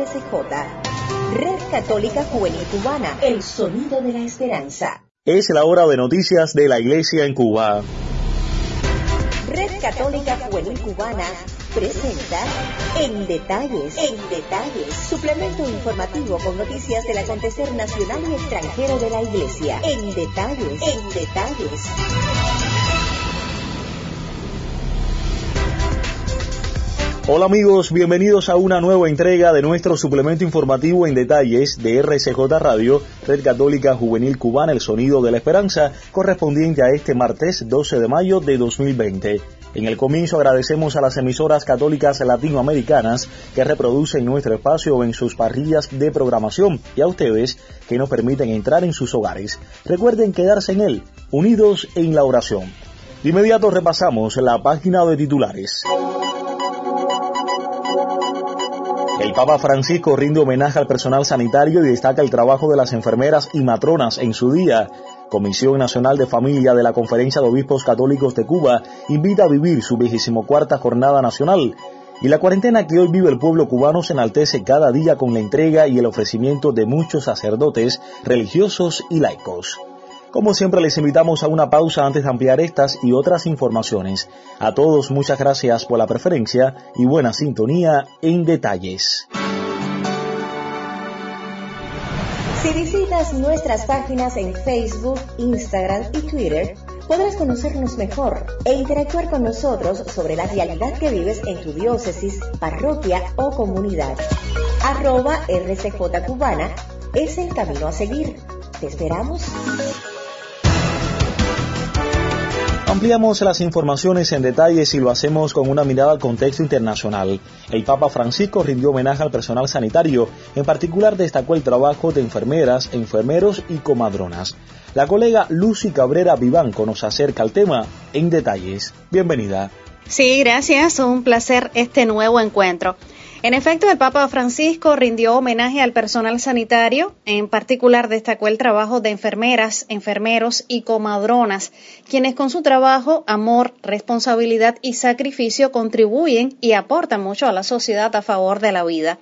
RCJ, Red Católica Juvenil Cubana, el sonido de la esperanza. Es la hora de noticias de la Iglesia en Cuba. Red Católica Juvenil Cubana presenta En Detalles, En Detalles, suplemento informativo con noticias del acontecer nacional y extranjero de la Iglesia. En Detalles, En Detalles. Hola amigos, bienvenidos a una nueva entrega de nuestro suplemento informativo en detalles de RCJ Radio, Red Católica Juvenil Cubana, el sonido de la esperanza, correspondiente a este martes 12 de mayo de 2020. En el comienzo agradecemos a las emisoras católicas latinoamericanas que reproducen nuestro espacio en sus parrillas de programación y a ustedes que nos permiten entrar en sus hogares. Recuerden quedarse en él, unidos en la oración. De inmediato repasamos la página de titulares. El Papa Francisco rinde homenaje al personal sanitario y destaca el trabajo de las enfermeras y matronas en su día. Comisión Nacional de Familia de la Conferencia de Obispos Católicos de Cuba invita a vivir su cuarta jornada nacional. Y la cuarentena que hoy vive el pueblo cubano se enaltece cada día con la entrega y el ofrecimiento de muchos sacerdotes, religiosos y laicos. Como siempre les invitamos a una pausa antes de ampliar estas y otras informaciones. A todos muchas gracias por la preferencia y buena sintonía en detalles. Si visitas nuestras páginas en Facebook, Instagram y Twitter, podrás conocernos mejor e interactuar con nosotros sobre la realidad que vives en tu diócesis, parroquia o comunidad. Arroba RCJ Cubana es el camino a seguir. Te esperamos. Ampliamos las informaciones en detalles y lo hacemos con una mirada al contexto internacional. El Papa Francisco rindió homenaje al personal sanitario, en particular destacó el trabajo de enfermeras, enfermeros y comadronas. La colega Lucy Cabrera Vivanco nos acerca al tema en detalles. Bienvenida. Sí, gracias. Un placer este nuevo encuentro. En efecto, el Papa Francisco rindió homenaje al personal sanitario, en particular destacó el trabajo de enfermeras, enfermeros y comadronas, quienes con su trabajo, amor, responsabilidad y sacrificio contribuyen y aportan mucho a la sociedad a favor de la vida.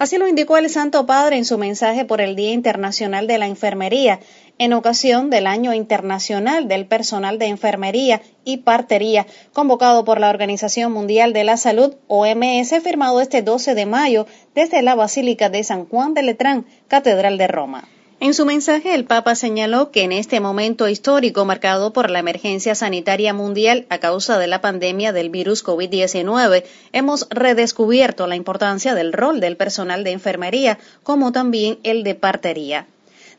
Así lo indicó el Santo Padre en su mensaje por el Día Internacional de la Enfermería, en ocasión del Año Internacional del Personal de Enfermería y Partería, convocado por la Organización Mundial de la Salud, OMS, firmado este 12 de mayo desde la Basílica de San Juan de Letrán, Catedral de Roma. En su mensaje, el Papa señaló que en este momento histórico marcado por la emergencia sanitaria mundial a causa de la pandemia del virus COVID-19, hemos redescubierto la importancia del rol del personal de enfermería, como también el de partería.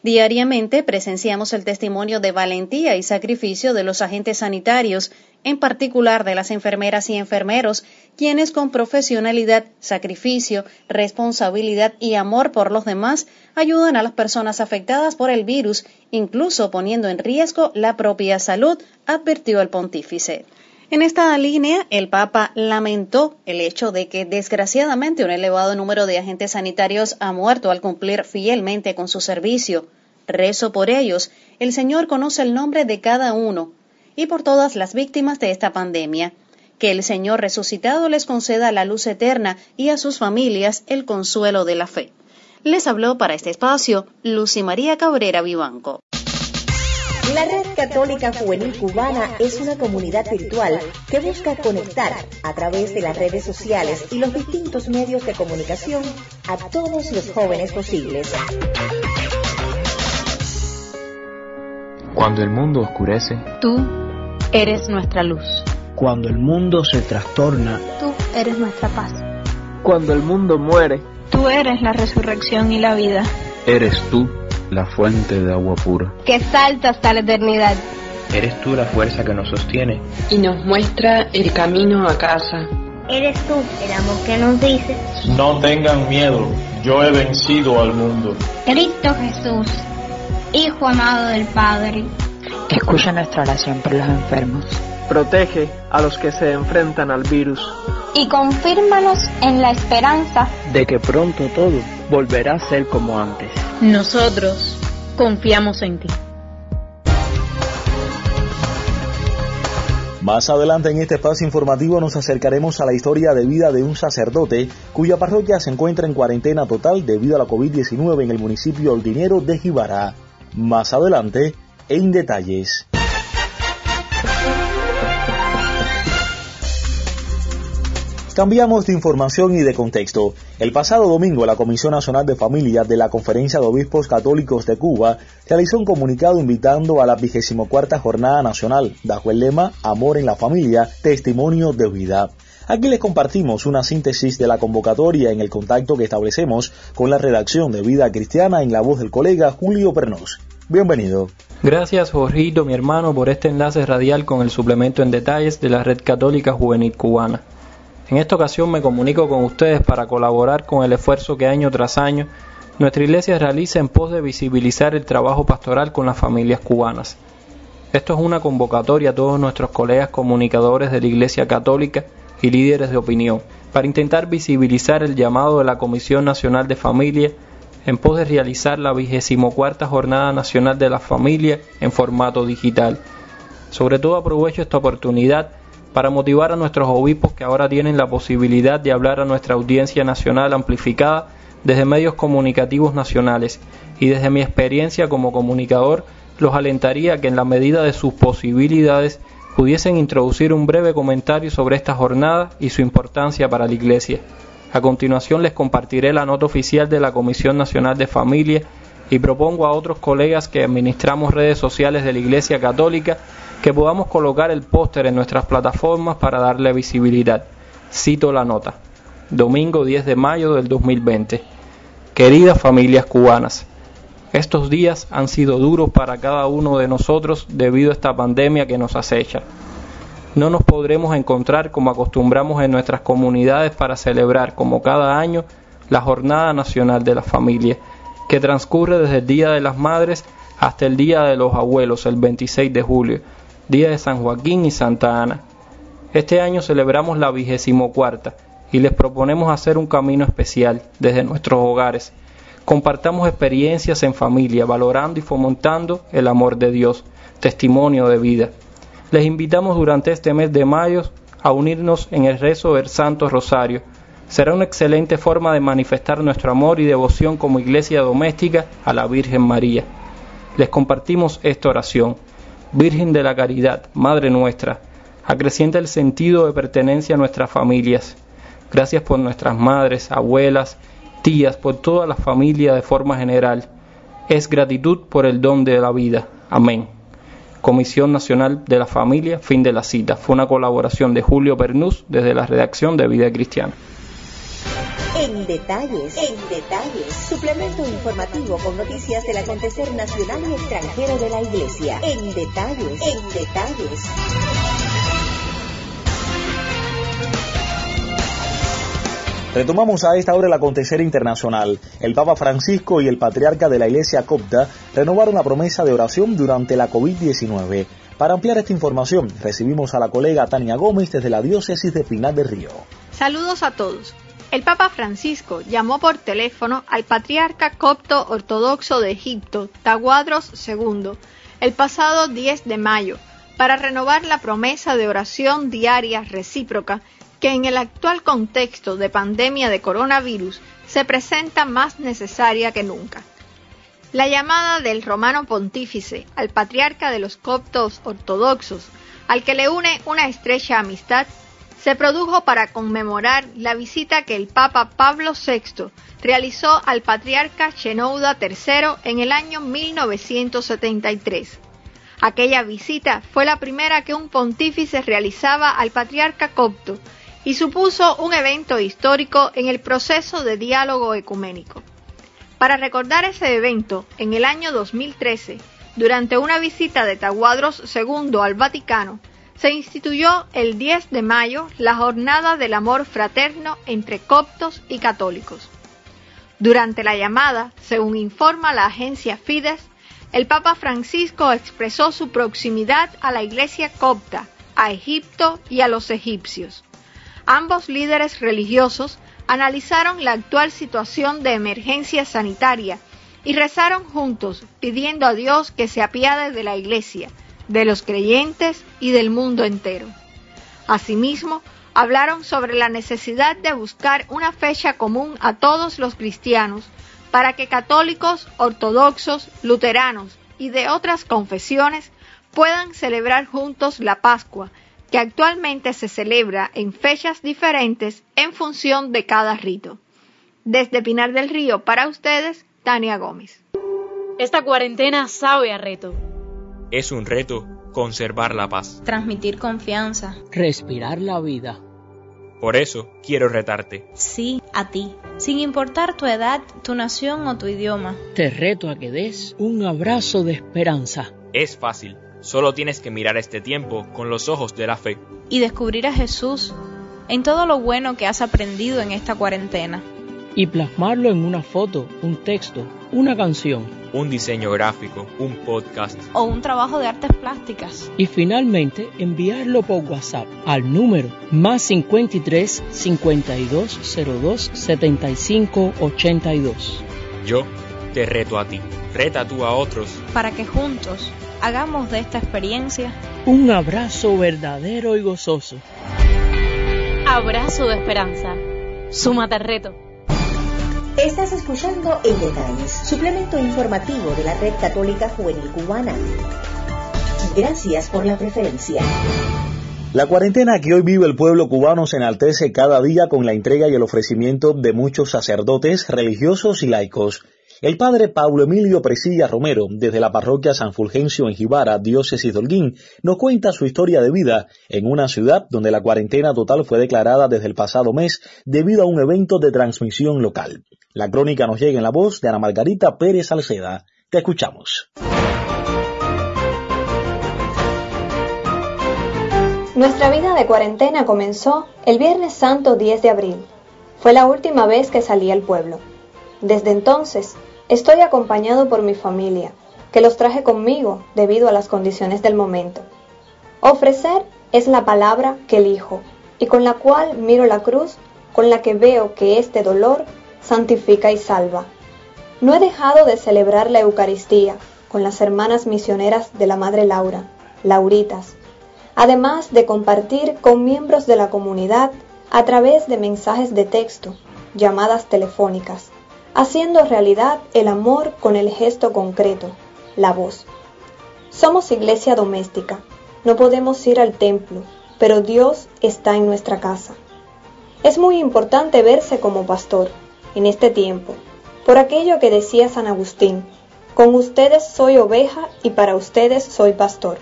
Diariamente presenciamos el testimonio de valentía y sacrificio de los agentes sanitarios, en particular de las enfermeras y enfermeros, quienes con profesionalidad, sacrificio, responsabilidad y amor por los demás ayudan a las personas afectadas por el virus, incluso poniendo en riesgo la propia salud, advirtió el pontífice. En esta línea, el Papa lamentó el hecho de que, desgraciadamente, un elevado número de agentes sanitarios ha muerto al cumplir fielmente con su servicio. Rezo por ellos. El Señor conoce el nombre de cada uno y por todas las víctimas de esta pandemia. Que el Señor resucitado les conceda la luz eterna y a sus familias el consuelo de la fe. Les habló para este espacio Lucy María Cabrera Vivanco. La Red Católica Juvenil Cubana es una comunidad virtual que busca conectar a través de las redes sociales y los distintos medios de comunicación a todos los jóvenes posibles. Cuando el mundo oscurece, tú eres nuestra luz. Cuando el mundo se trastorna, tú eres nuestra paz. Cuando el mundo muere, tú eres la resurrección y la vida. Eres tú la fuente de agua pura. Que salta hasta la eternidad. Eres tú la fuerza que nos sostiene. Y nos muestra el camino a casa. Eres tú el amor que nos dice. No tengan miedo, yo he vencido al mundo. Cristo Jesús, Hijo amado del Padre. Escucha nuestra oración por los enfermos. Protege a los que se enfrentan al virus. Y confírmanos en la esperanza de que pronto todo volverá a ser como antes. Nosotros confiamos en ti. Más adelante en este espacio informativo nos acercaremos a la historia de vida de un sacerdote cuya parroquia se encuentra en cuarentena total debido a la COVID-19 en el municipio ordinero de Jibara. Más adelante, en detalles. Cambiamos de información y de contexto. El pasado domingo, la Comisión Nacional de Familias de la Conferencia de Obispos Católicos de Cuba realizó un comunicado invitando a la 24 Jornada Nacional bajo el lema Amor en la Familia, Testimonio de Vida. Aquí les compartimos una síntesis de la convocatoria en el contacto que establecemos con la redacción de Vida Cristiana en la voz del colega Julio Pernos. Bienvenido. Gracias, Jorgito, mi hermano, por este enlace radial con el suplemento en detalles de la Red Católica Juvenil Cubana. En esta ocasión me comunico con ustedes para colaborar con el esfuerzo que año tras año nuestra iglesia realiza en pos de visibilizar el trabajo pastoral con las familias cubanas. Esto es una convocatoria a todos nuestros colegas comunicadores de la Iglesia Católica y líderes de opinión para intentar visibilizar el llamado de la Comisión Nacional de Familia en pos de realizar la cuarta Jornada Nacional de la Familia en formato digital. Sobre todo aprovecho esta oportunidad para motivar a nuestros obispos que ahora tienen la posibilidad de hablar a nuestra audiencia nacional amplificada desde medios comunicativos nacionales y desde mi experiencia como comunicador los alentaría que en la medida de sus posibilidades pudiesen introducir un breve comentario sobre esta jornada y su importancia para la Iglesia. A continuación les compartiré la nota oficial de la Comisión Nacional de Familia y propongo a otros colegas que administramos redes sociales de la Iglesia Católica que podamos colocar el póster en nuestras plataformas para darle visibilidad. Cito la nota. Domingo 10 de mayo del 2020. Queridas familias cubanas, estos días han sido duros para cada uno de nosotros debido a esta pandemia que nos acecha. No nos podremos encontrar como acostumbramos en nuestras comunidades para celebrar, como cada año, la Jornada Nacional de la Familia, que transcurre desde el Día de las Madres hasta el Día de los Abuelos, el 26 de julio, Día de San Joaquín y Santa Ana. Este año celebramos la vigésimo cuarta y les proponemos hacer un camino especial desde nuestros hogares. Compartamos experiencias en familia, valorando y fomentando el amor de Dios, testimonio de vida. Les invitamos durante este mes de mayo a unirnos en el rezo del Santo Rosario. Será una excelente forma de manifestar nuestro amor y devoción como iglesia doméstica a la Virgen María. Les compartimos esta oración. Virgen de la Caridad, Madre nuestra, acrecienta el sentido de pertenencia a nuestras familias. Gracias por nuestras madres, abuelas, tías, por toda la familia de forma general. Es gratitud por el don de la vida. Amén. Comisión Nacional de la Familia, fin de la cita. Fue una colaboración de Julio Pernús desde la redacción de Vida Cristiana. En detalles, en detalles, suplemento informativo con noticias del acontecer nacional y extranjero de la Iglesia. En detalles, en detalles. Retomamos a esta hora el acontecer internacional. El Papa Francisco y el patriarca de la Iglesia copta renovaron la promesa de oración durante la COVID-19. Para ampliar esta información, recibimos a la colega Tania Gómez desde la diócesis de Pinar del Río. Saludos a todos. El Papa Francisco llamó por teléfono al patriarca copto ortodoxo de Egipto, Taguadros II, el pasado 10 de mayo, para renovar la promesa de oración diaria recíproca que en el actual contexto de pandemia de coronavirus se presenta más necesaria que nunca. La llamada del romano pontífice al patriarca de los coptos ortodoxos, al que le une una estrecha amistad, se produjo para conmemorar la visita que el Papa Pablo VI realizó al patriarca Chenouda III en el año 1973. Aquella visita fue la primera que un pontífice realizaba al patriarca copto y supuso un evento histórico en el proceso de diálogo ecuménico. Para recordar ese evento, en el año 2013, durante una visita de Taguadros II al Vaticano, se instituyó el 10 de mayo la Jornada del Amor Fraterno entre coptos y católicos. Durante la llamada, según informa la agencia Fides, el Papa Francisco expresó su proximidad a la Iglesia copta, a Egipto y a los egipcios. Ambos líderes religiosos analizaron la actual situación de emergencia sanitaria y rezaron juntos pidiendo a Dios que se apiade de la Iglesia, de los creyentes y del mundo entero. Asimismo, hablaron sobre la necesidad de buscar una fecha común a todos los cristianos para que católicos, ortodoxos, luteranos y de otras confesiones puedan celebrar juntos la Pascua, que actualmente se celebra en fechas diferentes en función de cada rito. Desde Pinar del Río para ustedes, Tania Gómez. Esta cuarentena sabe a reto. Es un reto conservar la paz. Transmitir confianza. Respirar la vida. Por eso quiero retarte. Sí, a ti. Sin importar tu edad, tu nación o tu idioma. Te reto a que des un abrazo de esperanza. Es fácil. Solo tienes que mirar este tiempo con los ojos de la fe. Y descubrir a Jesús en todo lo bueno que has aprendido en esta cuarentena. Y plasmarlo en una foto, un texto, una canción. Un diseño gráfico, un podcast. O un trabajo de artes plásticas. Y finalmente enviarlo por WhatsApp al número más 53 52 02 75 82. Yo te reto a ti. Reta tú a otros. Para que juntos hagamos de esta experiencia un abrazo verdadero y gozoso. Abrazo de esperanza. Súmate al reto. Estás escuchando En Detalles, suplemento informativo de la Red Católica Juvenil Cubana. Gracias por la preferencia. La cuarentena que hoy vive el pueblo cubano se enaltece cada día con la entrega y el ofrecimiento de muchos sacerdotes, religiosos y laicos. El padre Pablo Emilio Presilla Romero, desde la parroquia San Fulgencio en Jibara, diócesis de Holguín, nos cuenta su historia de vida en una ciudad donde la cuarentena total fue declarada desde el pasado mes debido a un evento de transmisión local. La crónica nos llega en la voz de Ana Margarita Pérez Salceda. Te escuchamos. Nuestra vida de cuarentena comenzó el Viernes Santo 10 de abril. Fue la última vez que salí al pueblo. Desde entonces, Estoy acompañado por mi familia, que los traje conmigo debido a las condiciones del momento. Ofrecer es la palabra que elijo y con la cual miro la cruz con la que veo que este dolor santifica y salva. No he dejado de celebrar la Eucaristía con las hermanas misioneras de la Madre Laura, Lauritas, además de compartir con miembros de la comunidad a través de mensajes de texto, llamadas telefónicas haciendo realidad el amor con el gesto concreto, la voz. Somos iglesia doméstica, no podemos ir al templo, pero Dios está en nuestra casa. Es muy importante verse como pastor en este tiempo, por aquello que decía San Agustín, con ustedes soy oveja y para ustedes soy pastor.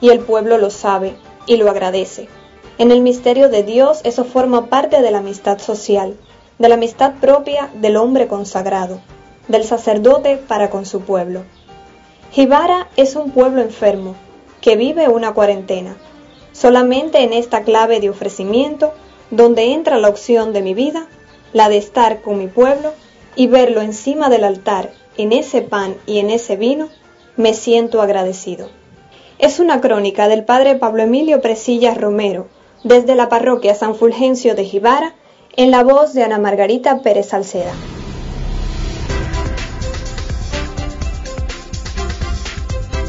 Y el pueblo lo sabe y lo agradece. En el misterio de Dios eso forma parte de la amistad social, de la amistad propia del hombre consagrado, del sacerdote para con su pueblo. Jibara es un pueblo enfermo, que vive una cuarentena. Solamente en esta clave de ofrecimiento, donde entra la opción de mi vida, la de estar con mi pueblo y verlo encima del altar, en ese pan y en ese vino, me siento agradecido. Es una crónica del padre Pablo Emilio Presilla Romero, desde la parroquia San Fulgencio de Jibara, en la voz de Ana Margarita Pérez Salceda.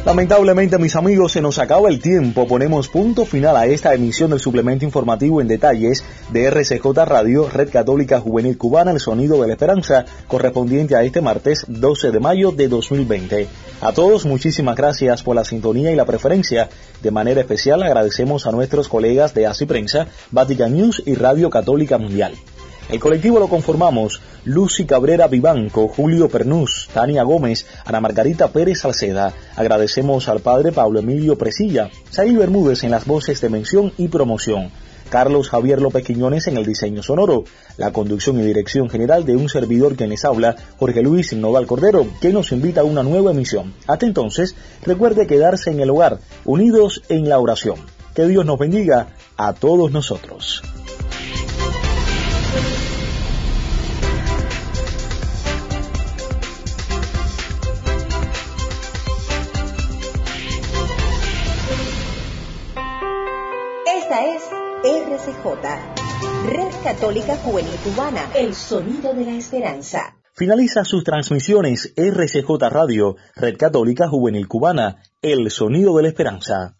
Lamentablemente, mis amigos, se nos acaba el tiempo. Ponemos punto final a esta emisión del suplemento informativo en detalles de RCJ Radio, Red Católica Juvenil Cubana, el sonido de la esperanza, correspondiente a este martes 12 de mayo de 2020. A todos, muchísimas gracias por la sintonía y la preferencia. De manera especial, agradecemos a nuestros colegas de ASI Prensa, Vatican News y Radio Católica Mundial. El colectivo lo conformamos Lucy Cabrera Vivanco, Julio Pernús, Tania Gómez, Ana Margarita Pérez Salceda. Agradecemos al padre Pablo Emilio Presilla, Saí Bermúdez en las voces de mención y promoción. Carlos Javier López Quiñones en el diseño sonoro, la conducción y dirección general de un servidor que les habla, Jorge Luis Noval Cordero, que nos invita a una nueva emisión. Hasta entonces, recuerde quedarse en el hogar, unidos en la oración. Que Dios nos bendiga a todos nosotros. RCJ, Red Católica Juvenil Cubana, el sonido de la esperanza. Finaliza sus transmisiones RCJ Radio, Red Católica Juvenil Cubana, el sonido de la esperanza.